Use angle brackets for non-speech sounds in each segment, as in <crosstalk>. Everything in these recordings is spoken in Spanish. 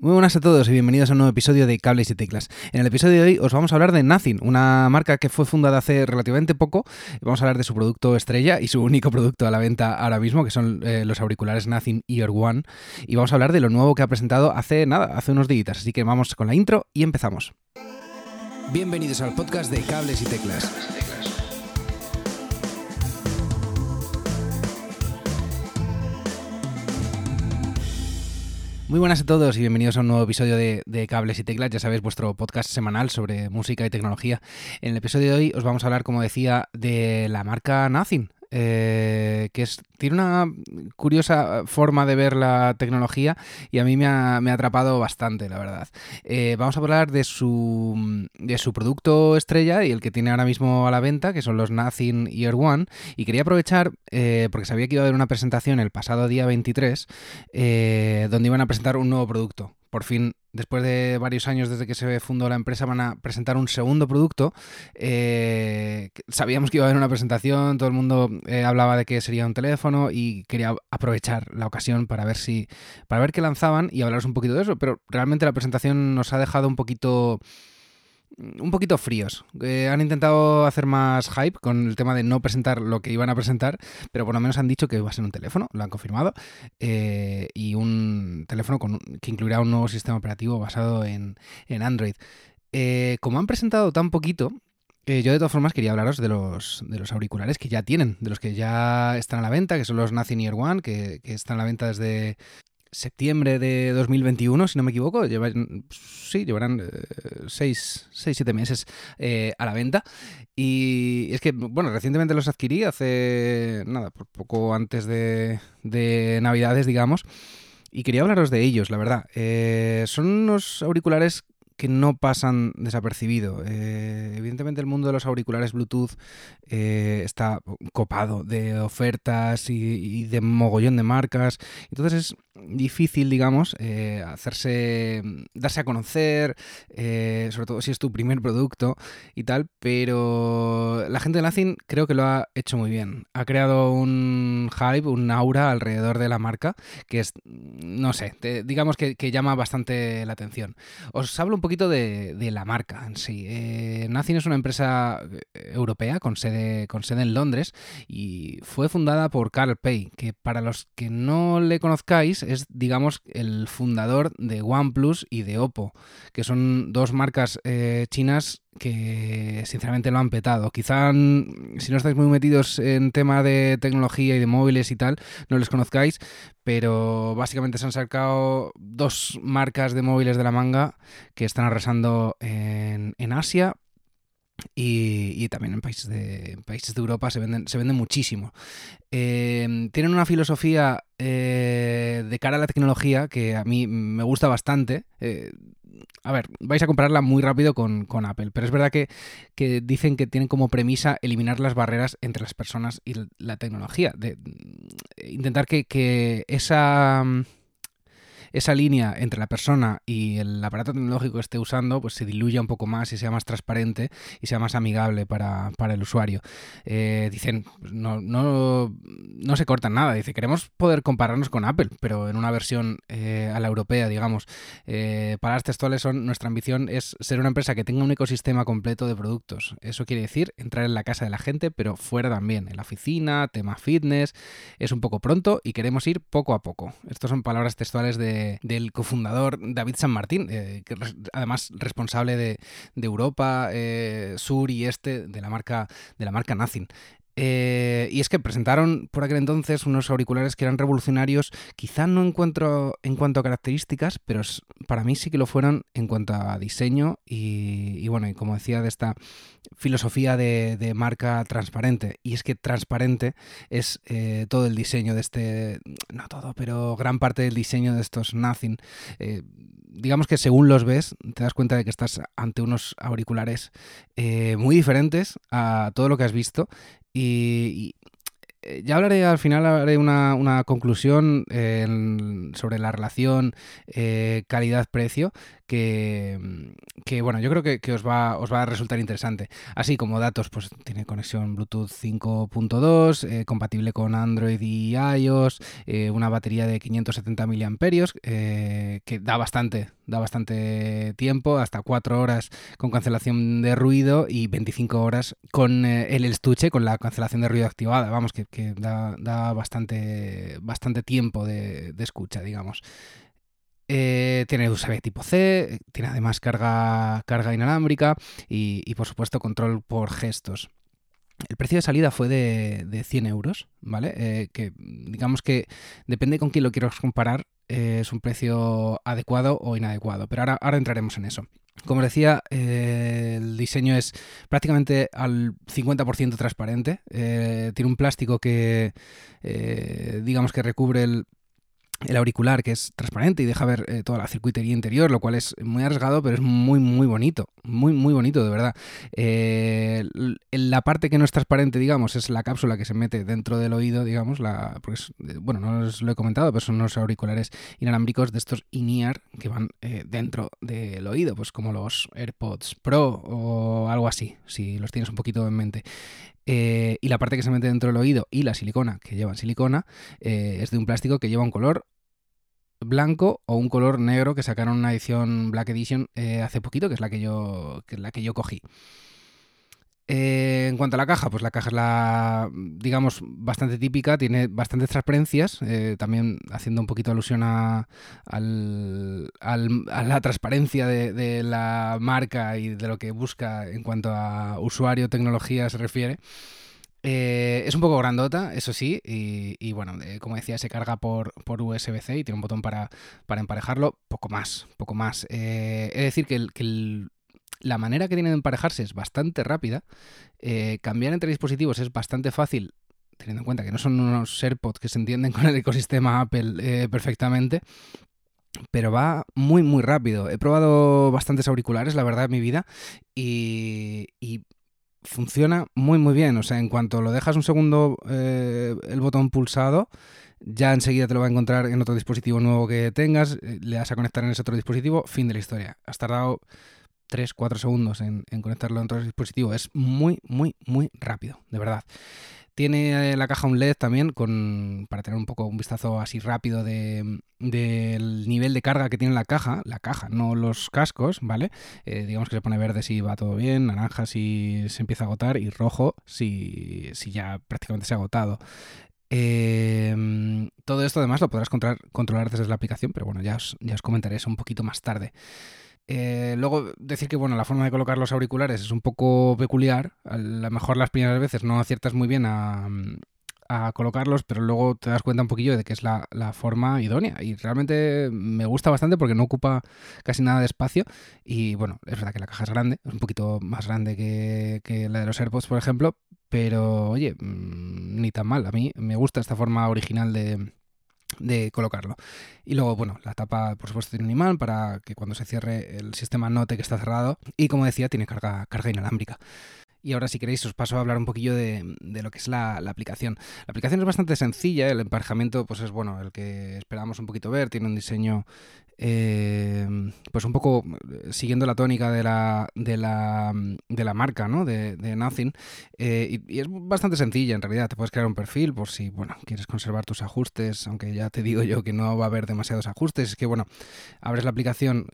Muy buenas a todos y bienvenidos a un nuevo episodio de Cables y Teclas. En el episodio de hoy os vamos a hablar de Nothing, una marca que fue fundada hace relativamente poco. Vamos a hablar de su producto estrella y su único producto a la venta ahora mismo, que son eh, los auriculares Nothing Ear One. Y vamos a hablar de lo nuevo que ha presentado hace nada, hace unos días. Así que vamos con la intro y empezamos. Bienvenidos al podcast de Cables y Teclas. Muy buenas a todos y bienvenidos a un nuevo episodio de, Cables y Teclas, ya sabéis, vuestro podcast semanal sobre música y tecnología. En el episodio de hoy os vamos a hablar, como decía, de la marca Nothing, eh, que es, tiene una curiosa forma de ver la tecnología y a mí me ha, atrapado bastante, la verdad. Eh, vamos a hablar de su, de su producto estrella y el que tiene ahora mismo a la venta, que son los Nothing Year One. Y quería aprovechar, eh, porque sabía que iba a haber una presentación el pasado día 23, donde iban a presentar un nuevo producto por fin, después de varios años desde que se fundó la empresa, van a presentar un segundo producto. Eh, sabíamos que iba a haber una presentación, todo el mundo eh, hablaba de que sería un teléfono y quería aprovechar la ocasión para ver si, para ver qué lanzaban y hablaros un poquito de eso. Pero realmente la presentación nos ha dejado un poquito un poquito fríos. Eh, han intentado hacer más hype con el tema de no presentar lo que iban a presentar, pero por lo menos han dicho que va a ser un teléfono, lo han confirmado, eh, y un teléfono que incluirá un nuevo sistema operativo basado en, Android. Eh, como han presentado tan poquito, yo de todas formas quería hablaros de los, de los auriculares que ya tienen, de los que ya están a la venta, que son los Nothing Ear One, que, están a la venta desde septiembre de 2021, si no me equivoco. sí, llevarán 6, 7 meses eh, a la venta. Y es que, bueno, recientemente los adquirí hace, nada, poco antes de, de Navidades, digamos. Y quería hablaros de ellos, la verdad. Eh, son unos auriculares que no pasan desapercibido. Eh, evidentemente el mundo de los auriculares Bluetooth eh, está copado de ofertas y, de mogollón de marcas. Entonces es difícil, digamos, eh, hacerse, darse a conocer, sobre todo si es tu primer producto y tal, pero la gente de Nothing creo que lo ha hecho muy bien. Ha creado un hype, un aura alrededor de la marca que es, no sé, digamos que, que llama bastante la atención. Os hablo un poquito de, la marca en sí. Eh, es una empresa eh, europea con sede, con sede en Londres y fue fundada por Carl Pei, que para los que no le conozcáis es, digamos, el fundador de OnePlus y de Oppo, que son dos marcas eh, chinas que sinceramente lo han petado. Quizá si no estáis muy metidos en tema de tecnología y de móviles y tal, no les conozcáis, pero básicamente se han sacado dos marcas de móviles de la manga que están arrasando en, en Asia, y, también en países de, países de Europa se venden, se venden muchísimo. Em, tienen una filosofía eh, de cara a la tecnología que a mí me gusta bastante. Eh, a ver, vais a compararla muy rápido con, Apple, pero es verdad que, que, dicen que tienen como premisa eliminar las barreras entre las personas y la tecnología. De, intentar que, que esa esa línea entre la persona y el aparato tecnológico que esté usando pues se diluya un poco más y sea más transparente y sea más amigable para, el usuario. Eh, dicen, no, no, no se cortan nada, dice, queremos poder compararnos con Apple, pero en una versión eh, a la europea, digamos. Eh, palabras textuales son, nuestra ambición es ser una empresa que tenga un ecosistema completo de productos. Eso quiere decir entrar en la casa de la gente, pero fuera también, en la oficina, tema fitness, es un poco pronto y queremos ir poco a poco. Estas son palabras textuales de del cofundador David San Martín, eh, además responsable de, Europa, eh, Sur y Este de la marca, de la marca Nothing. Eh, y es que presentaron por aquel entonces unos auriculares que eran revolucionarios, quizá no en cuanto, en cuanto a características, pero para mí sí que lo fueron en cuanto a diseño y, bueno, y como decía, de esta filosofía de, marca transparente. Y es que transparente es eh, todo el diseño de este, no todo, pero gran parte del diseño de estos Nothing. Eh, digamos que según los ves, te das cuenta de que estás ante unos auriculares muy diferentes a todo lo que has visto y, eh, ya hablaré al final, haré una, conclusión sobre la relación eh, calidad-precio, que, que bueno, yo creo que, os, va, os va a resultar interesante. Así como datos, pues tiene conexión Bluetooth 5.2, eh, compatible con Android y iOS, eh, una batería de 570 mAh, eh, que da bastante, da bastante tiempo, hasta 4 horas con cancelación de ruido y 25 horas con el estuche, con la cancelación de ruido activada. Vamos, que, da, bastante, bastante tiempo de escucha, digamos. Eh, tiene USB tipo C, tiene además carga, carga inalámbrica y, por supuesto control por gestos. El precio de salida fue de, 100 euros, ¿vale? Eh, que digamos que depende con quién lo quiero comparar, eh, es un precio adecuado o inadecuado, pero ahora, ahora entraremos en eso. Como decía, el diseño es prácticamente al 50% transparente. tiene un plástico que, digamos que recubre el, el auricular que es transparente y deja ver eh, toda la circuitería interior, lo cual es muy arriesgado, pero es muy, muy bonito. Muy, muy bonito, de verdad. Eh, la parte que no es transparente, digamos, es la cápsula que se mete dentro del oído, digamos, la, pues, bueno, no os lo he comentado, pero son unos auriculares inalámbricos de estos in-ear que van eh, dentro del oído, pues como los AirPods Pro o algo así, si los tienes un poquito en mente. Y la parte que se mete dentro del oído y la silicona, que llevan silicona, es de un plástico que lleva un color blanco o un color negro que sacaron una edición Black Edition eh, hace poquito, que es la que yo, que es la que yo cogí. Eh, en cuanto a la caja, pues la caja es la, digamos, bastante típica, tiene bastantes transparencias, eh, también haciendo un poquito alusión a, la transparencia de, la marca y de lo que busca en cuanto a usuario, tecnología se refiere. Eh, es un poco grandota, eso sí, y, bueno, como decía, se carga por, por USB-C y tiene un botón para, emparejarlo, poco más, poco más. Es decir, que, la manera que tiene de emparejarse es bastante rápida, eh, cambiar entre dispositivos es bastante fácil, teniendo en cuenta que no son unos AirPods que se entienden con el ecosistema Apple perfectamente, pero va muy muy rápido. He probado bastantes auriculares, la verdad, en mi vida, y, y funciona muy muy bien. O sea, en cuanto lo dejas un segundo eh, el botón pulsado, ya enseguida te lo va a encontrar en otro dispositivo nuevo que tengas, eh, le das a conectar en ese otro dispositivo, fin de la historia. Has tardado 3-4 segundos en, conectarlo en otro dispositivo. Es muy, muy, muy rápido, de verdad. Tiene la caja un LED también con, para tener un poco un vistazo así rápido del nivel de carga que tiene la caja, la caja, no los cascos, ¿vale? Eh, digamos que se pone verde si va todo bien, naranja si se empieza a agotar y rojo si, si ya prácticamente se ha agotado. Em, todo esto además lo podrás controlar, controlar desde la aplicación, pero bueno, ya ya os comentaré eso un poquito más tarde. Eh, luego decir que bueno, la forma de colocar los auriculares es un poco peculiar. A lo mejor las primeras veces no aciertas muy bien a, colocarlos, pero luego te das cuenta un poquillo de que es la, forma idónea. Y realmente me gusta bastante porque no ocupa casi nada de espacio. Y bueno, es verdad que la caja es grande, es un poquito más grande que, que la de los AirPods, por ejemplo. Pero oye, mm, ni tan mal. A mí me gusta esta forma original de, de colocarlo. Y luego, bueno, la tapa, por supuesto, tiene un imán para que cuando se cierre el sistema note que está cerrado. Y como decía, tiene carga, carga inalámbrica. Y ahora, si queréis, os paso a hablar un poquillo de, lo que es la, aplicación. La aplicación es bastante sencilla, el emparejamiento pues es bueno, el que esperamos un poquito ver, tiene un diseño eh, pues un poco eh, siguiendo la tónica de la, de la, de la marca, ¿no? De, Nothing. Eh, y, es bastante sencilla, en realidad. Te puedes crear un perfil por si, bueno, quieres conservar tus ajustes, aunque ya te digo yo que no va a haber demasiados ajustes. Es que, bueno, abres la aplicación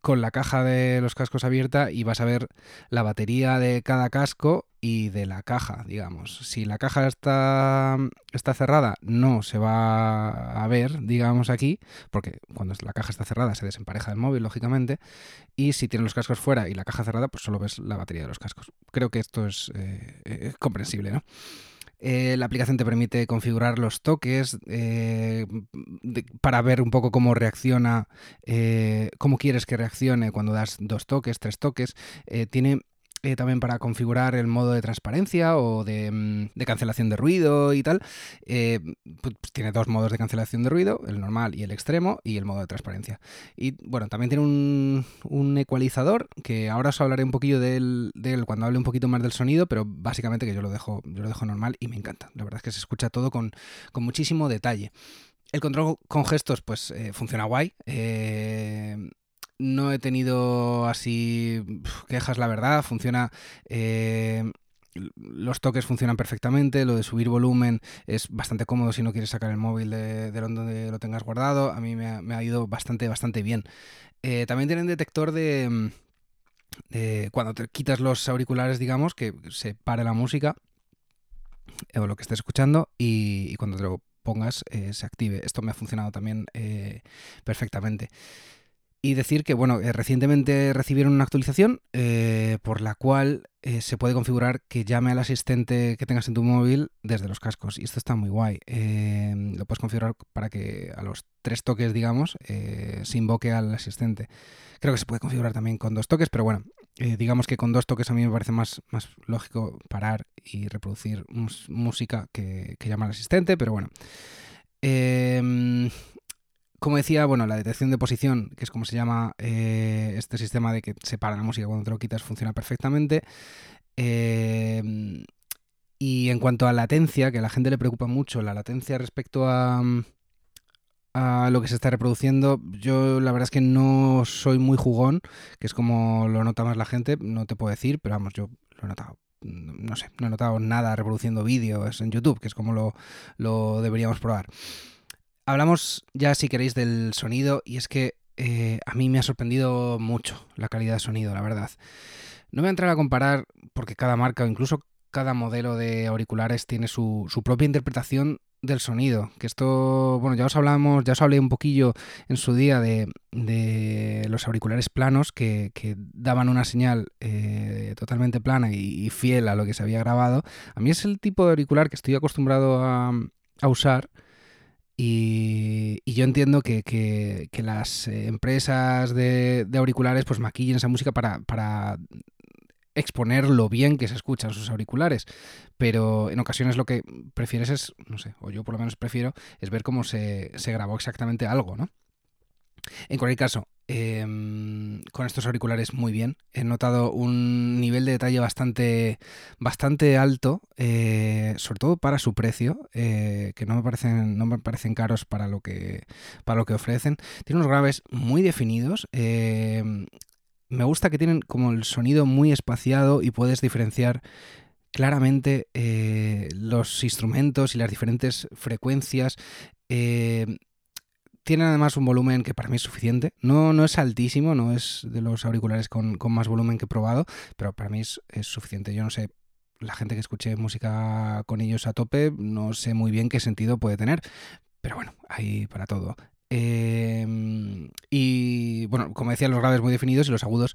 con la caja de los cascos abierta y vas a ver la batería de cada casco y de la caja, digamos. Si la caja está, está cerrada, no se va a ver, digamos aquí, porque cuando la caja está cerrada se desempareja el móvil, lógicamente, y si tiene los cascos fuera y la caja cerrada, pues solo ves la batería de los cascos. Creo que esto es eh, comprensible, ¿no? Eh, la aplicación te permite configurar los toques eh, para ver un poco cómo reacciona, cómo quieres que reaccione cuando das dos toques, tres toques. tiene eh, también para configurar el modo de transparencia o de, mm, cancelación de ruido y tal. Eh, pues, pues tiene dos modos de cancelación de ruido, el normal y el extremo, y el modo de transparencia. Y bueno, también tiene un, un ecualizador, que ahora os hablaré un poquillo de él, cuando hable un poquito más del sonido, pero básicamente que yo lo dejo, yo lo dejo normal y me encanta. La verdad es que se escucha todo con, con muchísimo detalle. El control con gestos, pues eh, funciona guay no he tenido así quejas, la verdad. Funciona. Eh, los toques funcionan perfectamente, lo de subir volumen es bastante cómodo si no quieres sacar el móvil de, donde lo tengas guardado. A mí me ha, ido bastante, bastante bien. Eh, también tienen detector de, cuando te quitas los auriculares, digamos, que se pare la música o lo que estés escuchando y, cuando te lo pongas eh, se active. Esto me ha funcionado también perfectamente. Y decir que, bueno, eh, recientemente recibieron una actualización eh, por la cual eh, se puede configurar que llame al asistente que tengas en tu móvil desde los cascos. Y esto está muy guay. lo puedes configurar para que a los tres toques, digamos, se invoque al asistente. Creo que se puede configurar también con dos toques, pero bueno, digamos que con dos toques a mí me parece más, más lógico parar y reproducir música que, que llama al asistente, pero bueno. Como decía, bueno, la detección de posición, que es como se llama eh, este sistema de que separa la música cuando te lo quitas, funciona perfectamente. Eh, y en cuanto a latencia, que a la gente le preocupa mucho la latencia respecto a, a lo que se está reproduciendo, yo la verdad es que no soy muy jugón, que es como lo nota más la gente, no te puedo decir, pero vamos, yo lo he notado no sé, no he notado nada reproduciendo vídeos en YouTube, que es como lo, lo deberíamos probar. Hablamos ya, si queréis, del sonido y es que eh, a mí me ha sorprendido mucho la calidad de sonido, la verdad. No voy a entrar a comparar porque cada marca o incluso cada modelo de auriculares tiene su, propia interpretación del sonido. Que esto, bueno, ya os hablamos, ya os hablé un poquillo en su día de, los auriculares planos que, daban una señal eh, totalmente plana y, fiel a lo que se había grabado. A mí es el tipo de auricular que estoy acostumbrado a usar y, yo entiendo que, las eh, empresas de, auriculares pues maquillen esa música para, para exponer lo bien que se escuchan sus auriculares. Pero en ocasiones lo que prefieres es, no sé, o yo por lo menos prefiero, es ver cómo se, se grabó exactamente algo, ¿no? En cualquier caso, em, con estos auriculares muy bien. He notado un nivel de detalle bastante, bastante alto, eh, sobre todo para su precio, eh, que no me parecen, no me parecen caros para lo que, para lo que ofrecen. Tiene unos graves muy definidos. Em, me gusta que tienen como el sonido muy espaciado y puedes diferenciar claramente eh, los instrumentos y las diferentes frecuencias. Em, tienen además un volumen que para mí es suficiente. No, no es altísimo, no es de los auriculares con, más volumen que he probado, pero para mí es, suficiente. Yo no sé, la gente que escuche música con ellos a tope, no sé muy bien qué sentido puede tener. Pero bueno, hay para todo. Em, y bueno, como decía, los graves muy definidos y los agudos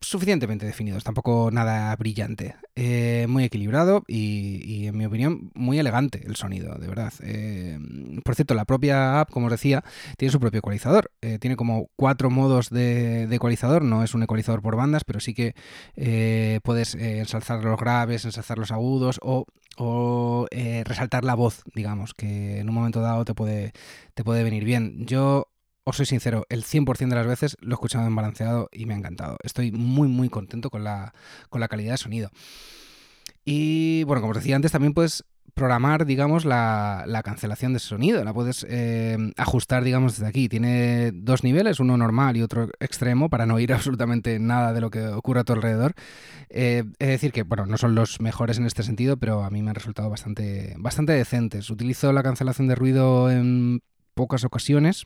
suficientemente definidos, tampoco nada brillante. Eh, muy equilibrado y, en mi opinión, muy elegante el sonido, de verdad. Em, por cierto, la propia app, como os decía, tiene su propio ecualizador. Eh, tiene como cuatro modos de, ecualizador, no es un ecualizador por bandas, pero sí que eh, puedes ensalzar los graves, ensalzar los agudos o o eh, resaltar la voz, digamos, que en un momento dado te puede, te puede venir bien. Yo os soy sincero, el 100% de las veces lo he escuchado en balanceado y me ha encantado. Estoy muy, muy contento con la, con la calidad de sonido. Y bueno, como os decía antes, también puedes programar, digamos, la, cancelación de sonido. La puedes eh, ajustar, digamos, desde aquí. Tiene dos niveles, uno normal y otro extremo, para no oír <laughs> absolutamente nada de lo que ocurre a tu alrededor. Eh, es decir, que, bueno, no son los mejores en este sentido, pero a mí me han resultado bastante, bastante decentes. Utilizo la cancelación de ruido en pocas ocasiones.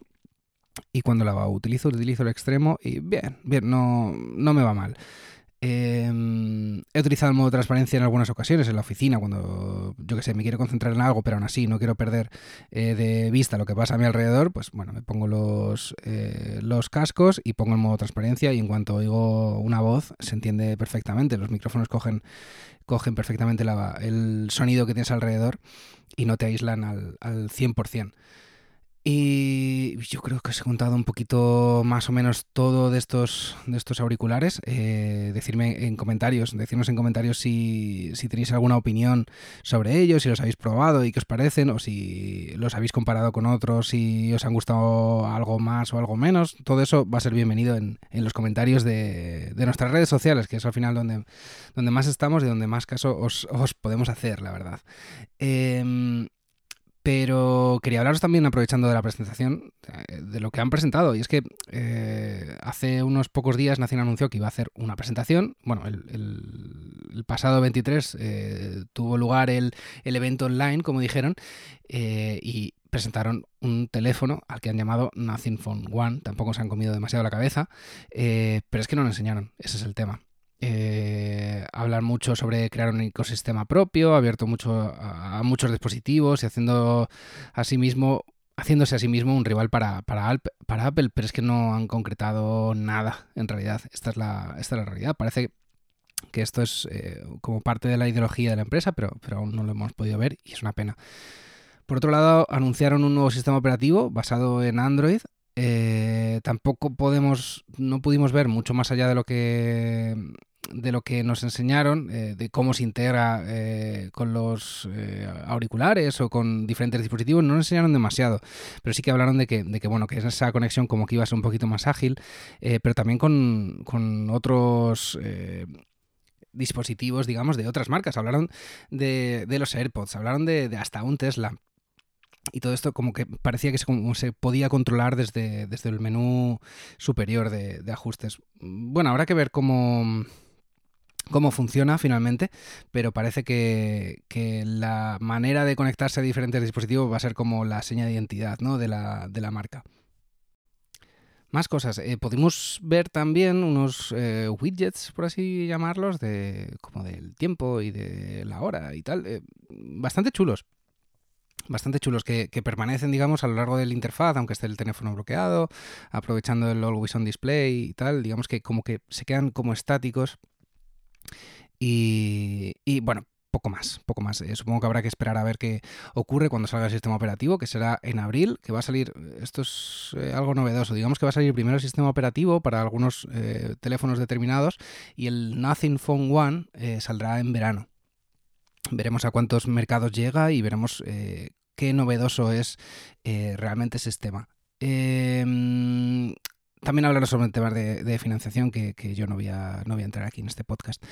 Y cuando la utilizo, utilizo el extremo y bien, bien, no, no me va mal. Em, he utilizado el modo transparencia en algunas ocasiones, en la oficina, cuando yo que sé, me quiero concentrar en algo, pero aún así no quiero perder eh, de vista lo que pasa a mi alrededor, pues bueno, me pongo los, eh, los cascos y pongo el modo transparencia y en cuanto oigo una voz se entiende perfectamente, los micrófonos cogen, cogen perfectamente el sonido que tienes alrededor y no te aíslan al, al 100%. Y yo creo que os he contado un poquito más o menos todo de estos, de estos auriculares. Eh, en comentarios, decirnos en comentarios si, si, tenéis alguna opinión sobre ellos, si los habéis probado y qué os parecen, o si los habéis comparado con otros, si os han gustado algo más o algo menos. Todo eso va a ser bienvenido en, en los comentarios de, de, nuestras redes sociales, que es al final donde, donde más estamos y donde más caso os, os podemos hacer, la verdad. Eh, pero quería hablaros también, aprovechando de la presentación, eh, de lo que han presentado. Y es que eh, hace unos pocos días Nacin anunció que iba a hacer una presentación. Bueno, el, pasado 23 eh, tuvo lugar el, evento online, como dijeron, y presentaron un teléfono al que han llamado Nothing Phone One. Tampoco se han comido demasiado la cabeza, pero es que no lo enseñaron. Ese es el tema. Hablar mucho sobre crear un ecosistema propio, abierto mucho a, a muchos dispositivos y haciendo asimismo haciéndose a sí mismo un rival para, para, Apple, pero es que no han concretado nada en realidad. Esta es la, esta es la realidad. Parece que esto es eh, como parte de la ideología de la empresa, pero, pero aún no lo hemos podido ver y es una pena. Por otro lado, anunciaron un nuevo sistema operativo basado en Android. Eh, tampoco podemos, no pudimos ver mucho más allá de lo que de lo que nos enseñaron, eh, de cómo se integra eh, con los eh, auriculares o con diferentes dispositivos, no nos enseñaron demasiado, pero sí que hablaron de que, de que bueno, que esa conexión como que iba a ser un poquito más ágil, pero también con, con otros dispositivos, digamos, de otras marcas. Hablaron de, de los AirPods, hablaron de, hasta un Tesla. Y todo esto como que parecía que se, se podía controlar desde, desde el menú superior de, de ajustes. Bueno, habrá que ver cómo cómo funciona finalmente, pero parece que, la manera de conectarse a diferentes dispositivos va a ser como la seña de identidad ¿no? de, la, de la marca. Más cosas. Eh, podemos ver también unos eh, widgets, por así llamarlos, de como del tiempo y de la hora y tal. Eh, bastante chulos. Bastante chulos que, que, permanecen, digamos, a lo largo de la interfaz, aunque esté el teléfono bloqueado, aprovechando el Always On Display y tal. Digamos que como que se quedan como estáticos y, bueno, poco más, poco más. Eh, supongo que habrá que esperar a ver qué ocurre cuando salga el sistema operativo, que será en abril, que va a salir, esto es eh, algo novedoso, digamos que va a salir primero el sistema operativo para algunos eh, teléfonos determinados y el Nothing Phone One saldrá en verano. Veremos a cuántos mercados llega y veremos qué novedoso es realmente ese sistema. Em, también hablaré sobre temas de, de financiación que, yo no voy, a, no voy a entrar aquí en este podcast.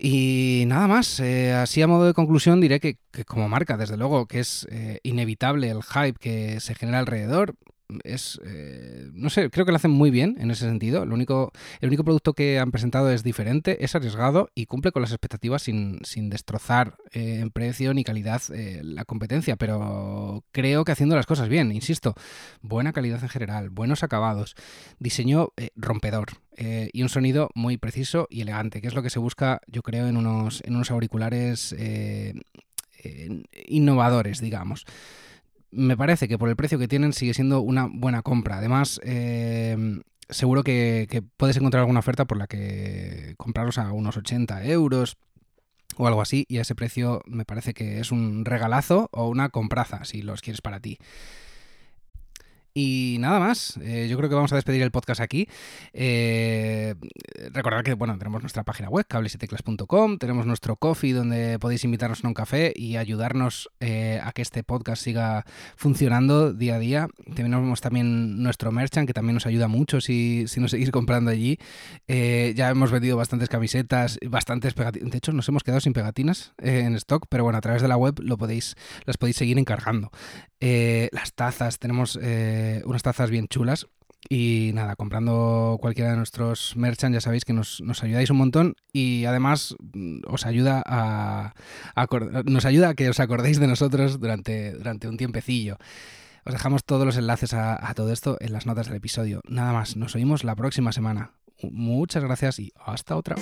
Y nada más, eh, así a modo de conclusión diré que, como marca, desde luego, que es eh, inevitable el hype que se genera alrededor es, eh, no sé, creo que lo hacen muy bien en ese sentido. El único producto que han presentado es diferente, es arriesgado y cumple con las expectativas sin, sin destrozar eh, en precio ni calidad eh, la competencia. Pero creo que haciendo las cosas bien, insisto, buena calidad en general, buenos acabados, diseño rompedor y un sonido muy preciso y elegante, que es lo que se busca, yo creo, en unos, en unos auriculares innovadores, digamos me parece que por el precio que tienen sigue siendo una buena compra. Además, eh, seguro que, puedes encontrar alguna oferta por la que comprarlos a unos 80 euros o algo así y a ese precio me parece que es un regalazo o una compraza si los quieres para ti. Y nada más, eh, yo creo que vamos a despedir el podcast aquí. Eh, recordad que bueno, tenemos nuestra página web, cablesyteclas.com, tenemos nuestro coffee donde podéis invitarnos a un café y ayudarnos eh, a que este podcast siga funcionando día a día. Tenemos también nuestro merchant que también nos ayuda mucho si, si nos seguís comprando allí. ya hemos vendido bastantes camisetas, bastantes pegatinas. De hecho, nos hemos quedado sin pegatinas en stock, pero bueno, a través de la web lo podéis, las podéis seguir encargando. Las tazas, tenemos eh, unas tazas bien chulas. Y nada, comprando cualquiera de nuestros merchants ya sabéis que nos, ayudáis un montón y además mm, os ayuda a, nos ayuda a que os acordéis de nosotros durante, durante un tiempecillo. Os dejamos todos los enlaces a, todo esto en las notas del episodio. Nada más, nos oímos la próxima semana. Muchas gracias y hasta otra.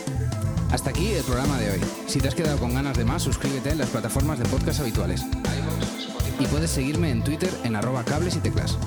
Hasta aquí el programa de hoy. Si te has quedado con ganas de más, suscríbete en las plataformas de podcast habituales y puedes seguirme en Twitter en arroba cables y teclas.